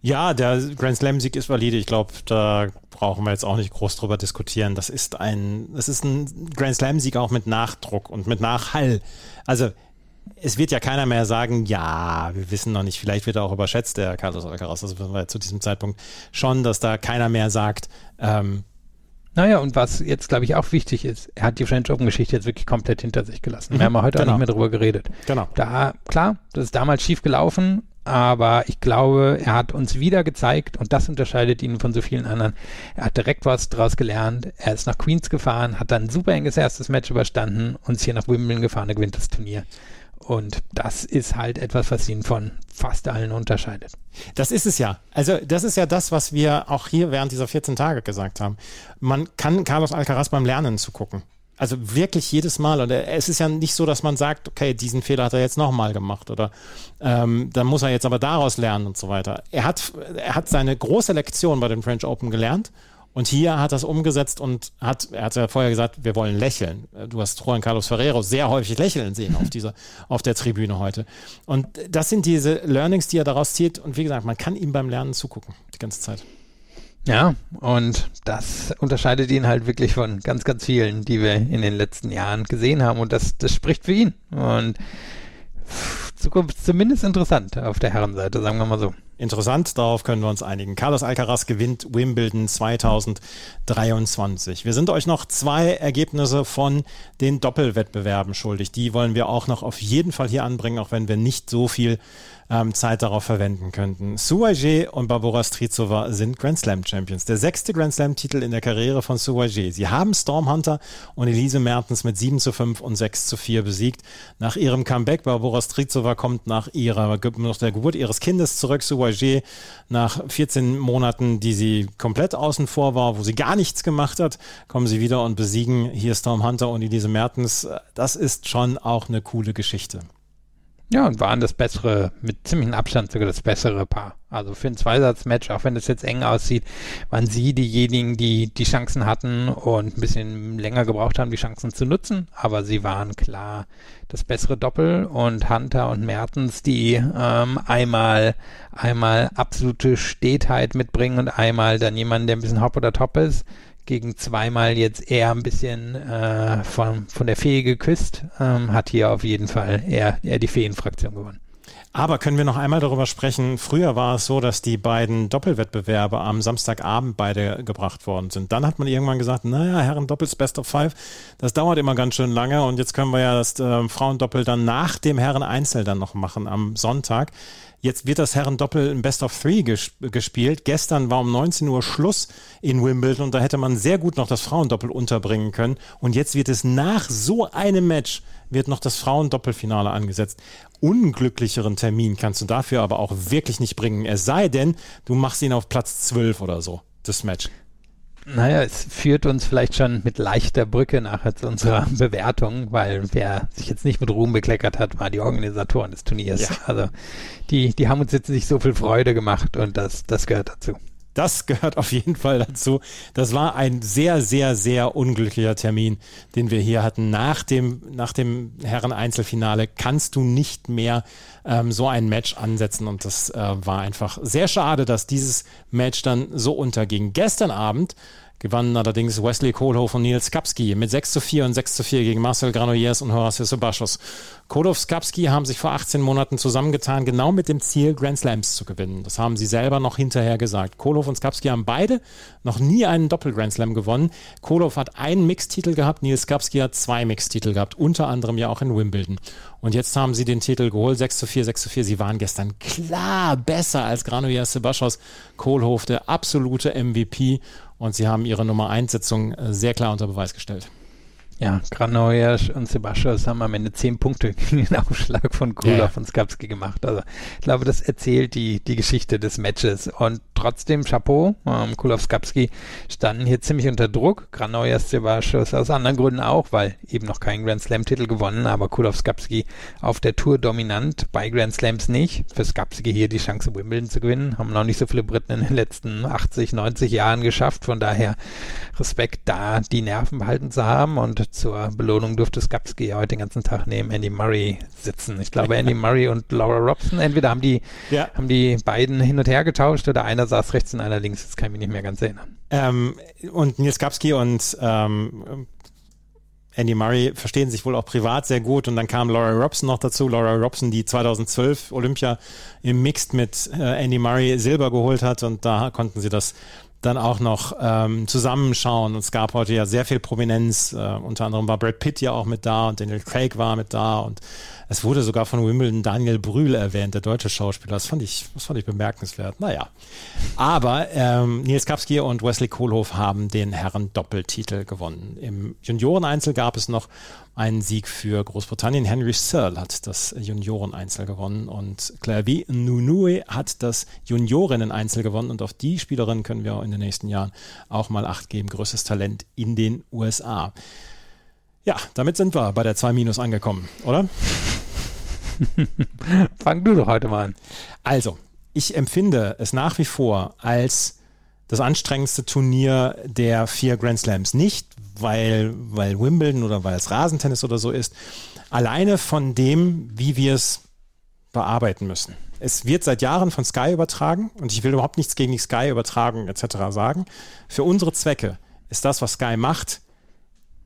C: Ja, der Grand Slam-Sieg ist valide. Ich glaube, da brauchen wir jetzt auch nicht groß drüber diskutieren. Das ist ein, das ist ein Grand Slam-Sieg auch mit Nachdruck und mit Nachhall. Also es wird ja keiner mehr sagen, ja, wir wissen noch nicht, vielleicht wird er auch überschätzt, der Carlos Alcaraz. Das wissen wir zu diesem Zeitpunkt schon, dass da keiner mehr sagt, ähm,
D: naja, und was jetzt, glaube ich, auch wichtig ist, er hat die French Open-Geschichte jetzt wirklich komplett hinter sich gelassen. Mhm, wir haben ja heute genau. auch nicht mehr drüber geredet.
C: Genau.
D: Da, klar, das ist damals schief gelaufen, aber ich glaube, er hat uns wieder gezeigt, und das unterscheidet ihn von so vielen anderen, er hat direkt was draus gelernt, er ist nach Queens gefahren, hat dann ein super enges erstes Match überstanden und ist hier nach Wimbledon gefahren, er gewinnt das Turnier. Und das ist halt etwas, was ihn von fast allen unterscheidet.
C: Das ist es ja. Also das ist ja das, was wir auch hier während dieser 14 Tage gesagt haben. Man kann Carlos Alcaraz beim Lernen zugucken. Also wirklich jedes Mal. Und es ist ja nicht so, dass man sagt, okay, diesen Fehler hat er jetzt nochmal gemacht oder ähm, dann muss er jetzt aber daraus lernen und so weiter. Er hat, er hat seine große Lektion bei den French Open gelernt und hier hat er es umgesetzt und hat, er hat ja vorher gesagt, wir wollen lächeln. Du hast Juan Carlos Ferrero sehr häufig lächeln sehen auf dieser, auf der Tribüne heute. Und das sind diese Learnings, die er daraus zieht. Und wie gesagt, man kann ihm beim Lernen zugucken, die ganze Zeit.
D: Ja, und das unterscheidet ihn halt wirklich von ganz, ganz vielen, die wir in den letzten Jahren gesehen haben. Und das, das spricht für ihn. Und Zukunft zumindest interessant auf der Herrenseite, sagen wir mal so.
C: Interessant, darauf können wir uns einigen. Carlos Alcaraz gewinnt Wimbledon 2023. Wir sind euch noch zwei Ergebnisse von den Doppelwettbewerben schuldig. Die wollen wir auch noch auf jeden Fall hier anbringen, auch wenn wir nicht so viel ähm, Zeit darauf verwenden könnten. Suwaje und Barbora Strizova sind Grand Slam Champions. Der sechste Grand Slam Titel in der Karriere von Suwaje. Sie haben Storm Hunter und Elise Mertens mit 7 zu 5 und 6 zu 4 besiegt. Nach ihrem Comeback, Barbora Strizova kommt nach ihrer, nach der Geburt ihres Kindes zurück. Suwaje nach 14 Monaten, die sie komplett außen vor war, wo sie gar nichts gemacht hat, kommen sie wieder und besiegen hier Storm Hunter und Elise Mertens. Das ist schon auch eine coole Geschichte.
D: Ja, und waren das bessere, mit ziemlichem Abstand sogar das bessere Paar. Also für ein Zweisatzmatch, auch wenn das jetzt eng aussieht, waren sie diejenigen, die die Chancen hatten und ein bisschen länger gebraucht haben, die Chancen zu nutzen. Aber sie waren klar das bessere Doppel und Hunter und Mertens, die ähm, einmal, einmal absolute Stetheit mitbringen und einmal dann jemanden, der ein bisschen hopp oder top ist gegen zweimal jetzt eher ein bisschen äh, von, von der Fee geküsst, ähm, hat hier auf jeden Fall eher, eher die Feenfraktion gewonnen.
C: Aber können wir noch einmal darüber sprechen? Früher war es so, dass die beiden Doppelwettbewerbe am Samstagabend beide gebracht worden sind. Dann hat man irgendwann gesagt, naja, Herren Doppels Best of Five, das dauert immer ganz schön lange und jetzt können wir ja das äh, Frauendoppel dann nach dem Herren Einzel dann noch machen am Sonntag. Jetzt wird das Herren-Doppel im Best of Three ges gespielt. Gestern war um 19 Uhr Schluss in Wimbledon und da hätte man sehr gut noch das Frauendoppel unterbringen können. Und jetzt wird es nach so einem Match wird noch das Frauendoppelfinale angesetzt. Unglücklicheren Termin kannst du dafür aber auch wirklich nicht bringen. Es sei denn, du machst ihn auf Platz 12 oder so, das Match.
D: Naja, es führt uns vielleicht schon mit leichter Brücke nachher zu unserer Bewertung, weil wer sich jetzt nicht mit Ruhm bekleckert hat, war die Organisatoren des Turniers. Ja. Also die, die haben uns jetzt nicht so viel Freude gemacht und das, das gehört dazu.
C: Das gehört auf jeden Fall dazu. Das war ein sehr, sehr, sehr unglücklicher Termin, den wir hier hatten. Nach dem, nach dem Herren-Einzelfinale kannst du nicht mehr ähm, so ein Match ansetzen. Und das äh, war einfach sehr schade, dass dieses Match dann so unterging. Gestern Abend gewannen allerdings Wesley Kohlhoff und Nils Kapski mit 6 zu 4 und 6 zu 4 gegen Marcel Granollers und Horacio Sebastos. Kohlhoff Skapski haben sich vor 18 Monaten zusammengetan, genau mit dem Ziel, Grand Slams zu gewinnen. Das haben sie selber noch hinterher gesagt. Kohlhoff und Skapski haben beide noch nie einen Doppel-Grand Slam gewonnen. Kohlhoff hat einen Mixtitel gehabt, Nils Skapski hat zwei Mixtitel gehabt, unter anderem ja auch in Wimbledon. Und jetzt haben sie den Titel geholt, 6 zu 4, 6 zu 4. Sie waren gestern klar besser als Granollers Sebastos. Kohlhoff, der absolute MVP und sie haben ihre Nummer 1 Sitzung äh, sehr klar unter Beweis gestellt.
D: Ja, Granollers und Sebastian haben am Ende zehn Punkte gegen den Aufschlag von Kulov ja. und Skapski gemacht. Also ich glaube, das erzählt die, die Geschichte des Matches. Und trotzdem Chapeau, ähm, Kulov Skapski standen hier ziemlich unter Druck. Granollers Sebastian aus anderen Gründen auch, weil eben noch kein Grand Slam Titel gewonnen, aber Kulov Skapski auf der Tour dominant, bei Grand Slams nicht. Für Skapski hier die Chance Wimbledon zu gewinnen, haben noch nicht so viele Briten in den letzten 80, 90 Jahren geschafft. Von daher Respekt da, die Nerven behalten zu haben und zur Belohnung durfte Skapski ja heute den ganzen Tag neben Andy Murray sitzen. Ich glaube, Andy Murray und Laura Robson, entweder haben die, ja. haben die beiden hin und her getauscht oder einer saß rechts und einer links. Das kann ich mich nicht mehr ganz erinnern.
C: Ähm, und Nils Skapski und ähm, Andy Murray verstehen sich wohl auch privat sehr gut und dann kam Laura Robson noch dazu. Laura Robson, die 2012 Olympia im Mixed mit äh, Andy Murray Silber geholt hat und da konnten sie das dann auch noch ähm, zusammenschauen. Und es gab heute ja sehr viel Prominenz. Äh, unter anderem war Brad Pitt ja auch mit da und Daniel Craig war mit da und es wurde sogar von Wimbledon Daniel Brühl erwähnt, der deutsche Schauspieler. Das fand ich, das fand ich bemerkenswert. Naja. Aber ähm, Nils Kapski und Wesley Kohlhoff haben den Herren-Doppeltitel gewonnen. Im Junioreneinzel gab es noch einen Sieg für Großbritannien. Henry Searle hat das Junioreneinzel gewonnen und Claire Nunue hat das Juniorinnen-Einzel gewonnen. Und auf die Spielerin können wir in den nächsten Jahren auch mal Acht geben. Größtes Talent in den USA. Ja, damit sind wir bei der 2 Minus angekommen, oder?
D: Fang du doch heute mal an.
C: Also, ich empfinde es nach wie vor als das anstrengendste Turnier der vier Grand Slams. Nicht, weil, weil Wimbledon oder weil es Rasentennis oder so ist, alleine von dem, wie wir es bearbeiten müssen. Es wird seit Jahren von Sky übertragen und ich will überhaupt nichts gegen die Sky-Übertragung etc. sagen. Für unsere Zwecke ist das, was Sky macht,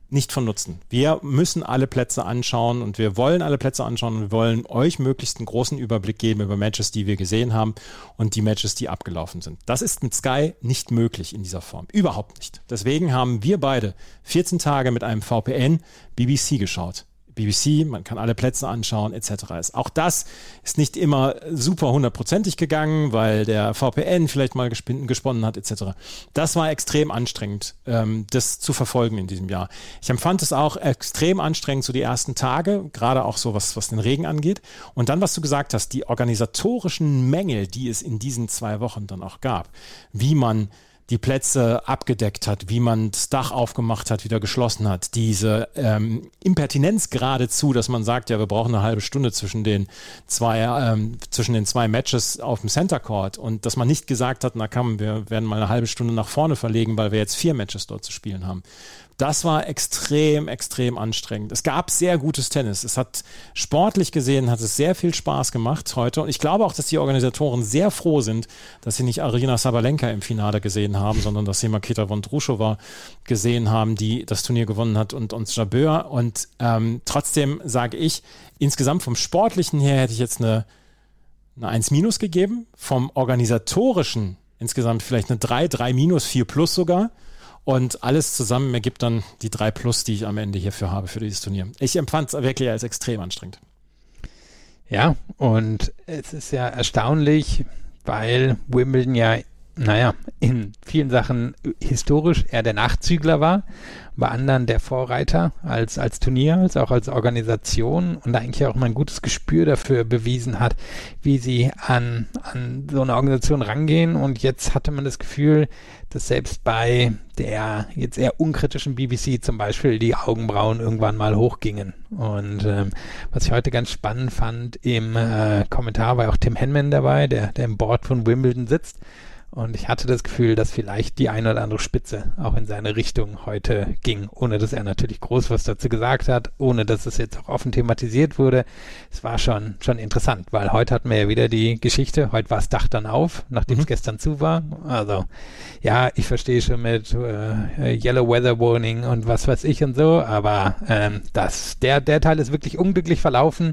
C: nicht von Nutzen. Wir müssen alle Plätze anschauen und wir wollen alle Plätze anschauen und wir wollen euch möglichst einen großen Überblick geben über Matches, die wir gesehen haben und die Matches, die abgelaufen sind. Das ist mit Sky nicht möglich in dieser Form. Überhaupt nicht. Deswegen haben wir beide 14 Tage mit einem VPN BBC geschaut. BBC, man kann alle Plätze anschauen, etc. Auch das ist nicht immer super hundertprozentig gegangen, weil der VPN vielleicht mal gesponnen hat, etc. Das war extrem anstrengend, ähm, das zu verfolgen in diesem Jahr. Ich empfand es auch extrem anstrengend, so die ersten Tage, gerade auch so was, was den Regen angeht. Und dann, was du gesagt hast, die organisatorischen Mängel, die es in diesen zwei Wochen dann auch gab, wie man die Plätze abgedeckt hat, wie man das Dach aufgemacht hat, wieder geschlossen hat. Diese ähm, Impertinenz geradezu, dass man sagt, ja, wir brauchen eine halbe Stunde zwischen den zwei, ähm, zwischen den zwei Matches auf dem Center Court und dass man nicht gesagt hat, na komm, wir werden mal eine halbe Stunde nach vorne verlegen, weil wir jetzt vier Matches dort zu spielen haben. Das war extrem, extrem anstrengend. Es gab sehr gutes Tennis. Es hat sportlich gesehen, hat es sehr viel Spaß gemacht heute. Und ich glaube auch, dass die Organisatoren sehr froh sind, dass sie nicht Arina Sabalenka im Finale gesehen haben, sondern dass sie Maketa Vondrushova gesehen haben, die das Turnier gewonnen hat und uns Jabeur. Und ähm, trotzdem sage ich, insgesamt vom Sportlichen her hätte ich jetzt eine, eine 1 minus gegeben. Vom organisatorischen insgesamt vielleicht eine 3, 3 minus, 4 plus sogar. Und alles zusammen ergibt dann die drei Plus, die ich am Ende hierfür habe für dieses Turnier. Ich empfand es wirklich als extrem anstrengend.
D: Ja, und es ist ja erstaunlich, weil Wimbledon ja, naja, in vielen Sachen historisch eher der Nachzügler war bei anderen der Vorreiter als, als Turnier, als auch als Organisation und eigentlich auch mal ein gutes Gespür dafür bewiesen hat, wie sie an, an so eine Organisation rangehen. Und jetzt hatte man das Gefühl, dass selbst bei der jetzt eher unkritischen BBC zum Beispiel die Augenbrauen irgendwann mal hochgingen. Und ähm, was ich heute ganz spannend fand, im äh, Kommentar war auch Tim Henman dabei, der, der im Board von Wimbledon sitzt und ich hatte das Gefühl, dass vielleicht die eine oder andere Spitze auch in seine Richtung heute ging, ohne dass er natürlich groß was dazu gesagt hat, ohne dass es jetzt auch offen thematisiert wurde. Es war schon, schon interessant, weil heute hatten wir ja wieder die Geschichte, heute war das Dach dann auf, nachdem es mhm. gestern zu war. Also ja, ich verstehe schon mit äh, Yellow Weather Warning und was weiß ich und so, aber ähm, das, der, der Teil ist wirklich unglücklich verlaufen.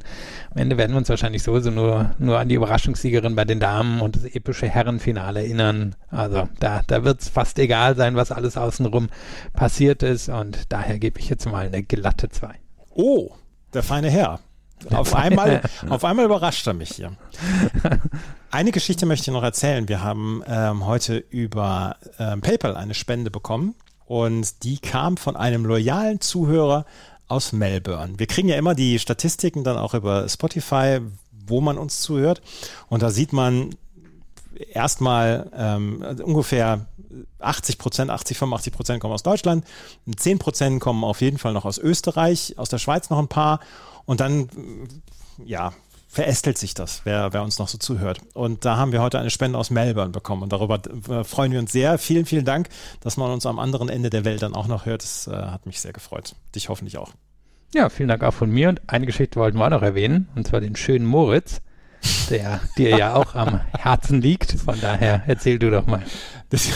D: Am Ende werden wir uns wahrscheinlich sowieso nur, nur an die Überraschungssiegerin bei den Damen und das epische Herrenfinale erinnern erinnern. Also da, da wird es fast egal sein, was alles außenrum passiert ist. Und daher gebe ich jetzt mal eine glatte 2.
C: Oh, der feine Herr. Auf einmal, auf einmal überrascht er mich hier. Eine Geschichte möchte ich noch erzählen. Wir haben ähm, heute über ähm, PayPal eine Spende bekommen und die kam von einem loyalen Zuhörer aus Melbourne. Wir kriegen ja immer die Statistiken dann auch über Spotify, wo man uns zuhört. Und da sieht man, erstmal ähm, ungefähr 80 Prozent, 80, 85 Prozent kommen aus Deutschland, 10 Prozent kommen auf jeden Fall noch aus Österreich, aus der Schweiz noch ein paar und dann, ja, verästelt sich das, wer, wer uns noch so zuhört. Und da haben wir heute eine Spende aus Melbourne bekommen und darüber äh, freuen wir uns sehr. Vielen, vielen Dank, dass man uns am anderen Ende der Welt dann auch noch hört. Das äh, hat mich sehr gefreut. Dich hoffentlich auch.
D: Ja, vielen Dank auch von mir und eine Geschichte wollten wir auch noch erwähnen, und zwar den schönen Moritz der dir ja auch am Herzen liegt. Von daher erzähl du doch mal.
C: Das,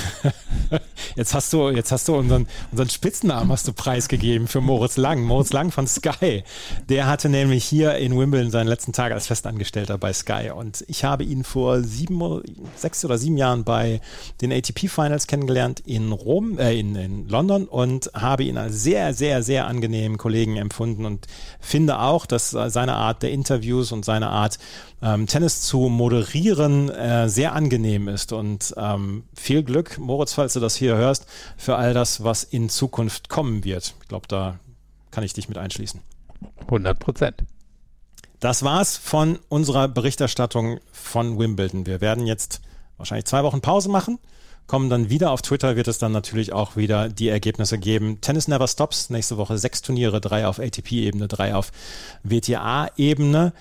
C: jetzt hast du, jetzt hast du unseren, unseren Spitznamen hast du preisgegeben für Moritz Lang. Moritz Lang von Sky. Der hatte nämlich hier in Wimbledon seinen letzten Tag als Festangestellter bei Sky. Und ich habe ihn vor sieben, sechs oder sieben Jahren bei den ATP Finals kennengelernt in Rom, äh, in, in London und habe ihn als sehr, sehr, sehr angenehmen Kollegen empfunden und finde auch, dass seine Art der Interviews und seine Art, ähm, Tennis zu moderieren, äh, sehr angenehm ist. Und ähm, viel Glück, Moritz, falls du das hier hörst, für all das, was in Zukunft kommen wird. Ich glaube, da kann ich dich mit einschließen.
D: 100 Prozent.
C: Das war's von unserer Berichterstattung von Wimbledon. Wir werden jetzt wahrscheinlich zwei Wochen Pause machen kommen dann wieder auf Twitter, wird es dann natürlich auch wieder die Ergebnisse geben. Tennis Never Stops, nächste Woche sechs Turniere, drei auf ATP-Ebene, drei auf WTA-Ebene.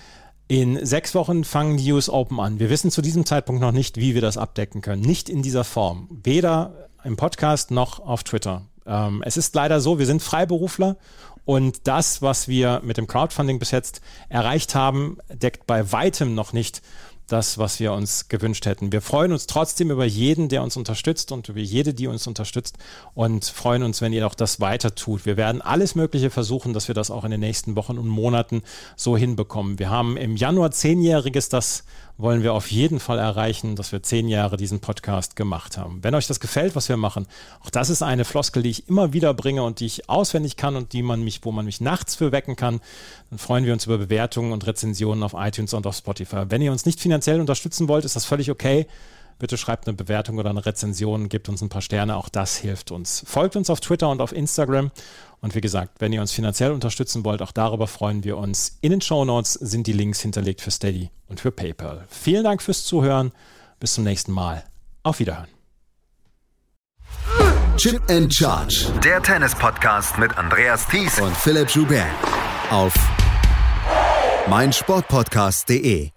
C: In sechs Wochen fangen die US Open an. Wir wissen zu diesem Zeitpunkt noch nicht, wie wir das abdecken können. Nicht in dieser Form. Weder im Podcast noch auf Twitter. Ähm, es ist leider so, wir sind Freiberufler und das, was wir mit dem Crowdfunding bis jetzt erreicht haben, deckt bei weitem noch nicht das, was wir uns gewünscht hätten. Wir freuen uns trotzdem über jeden, der uns unterstützt und über jede, die uns unterstützt und freuen uns, wenn ihr auch das weiter tut. Wir werden alles Mögliche versuchen, dass wir das auch in den nächsten Wochen und Monaten so hinbekommen. Wir haben im Januar zehnjähriges, das wollen wir auf jeden Fall erreichen, dass wir zehn Jahre diesen Podcast gemacht haben. Wenn euch das gefällt, was wir machen, auch das ist eine Floskel, die ich immer wieder bringe und die ich auswendig kann und die man mich, wo man mich nachts für wecken kann, dann freuen wir uns über Bewertungen und Rezensionen auf iTunes und auf Spotify. Wenn ihr uns nicht finanziell unterstützen wollt, ist das völlig okay. Bitte schreibt eine Bewertung oder eine Rezension, gebt uns ein paar Sterne, auch das hilft uns. Folgt uns auf Twitter und auf Instagram und wie gesagt, wenn ihr uns finanziell unterstützen wollt, auch darüber freuen wir uns. In den Show Notes sind die Links hinterlegt für Steady und für PayPal. Vielen Dank fürs Zuhören. Bis zum nächsten Mal. Auf Wiederhören.
A: Chip and Charge.
B: Der Tennis-Podcast mit Andreas Thies
A: und Philipp Joubert. Auf meinsportpodcast.de.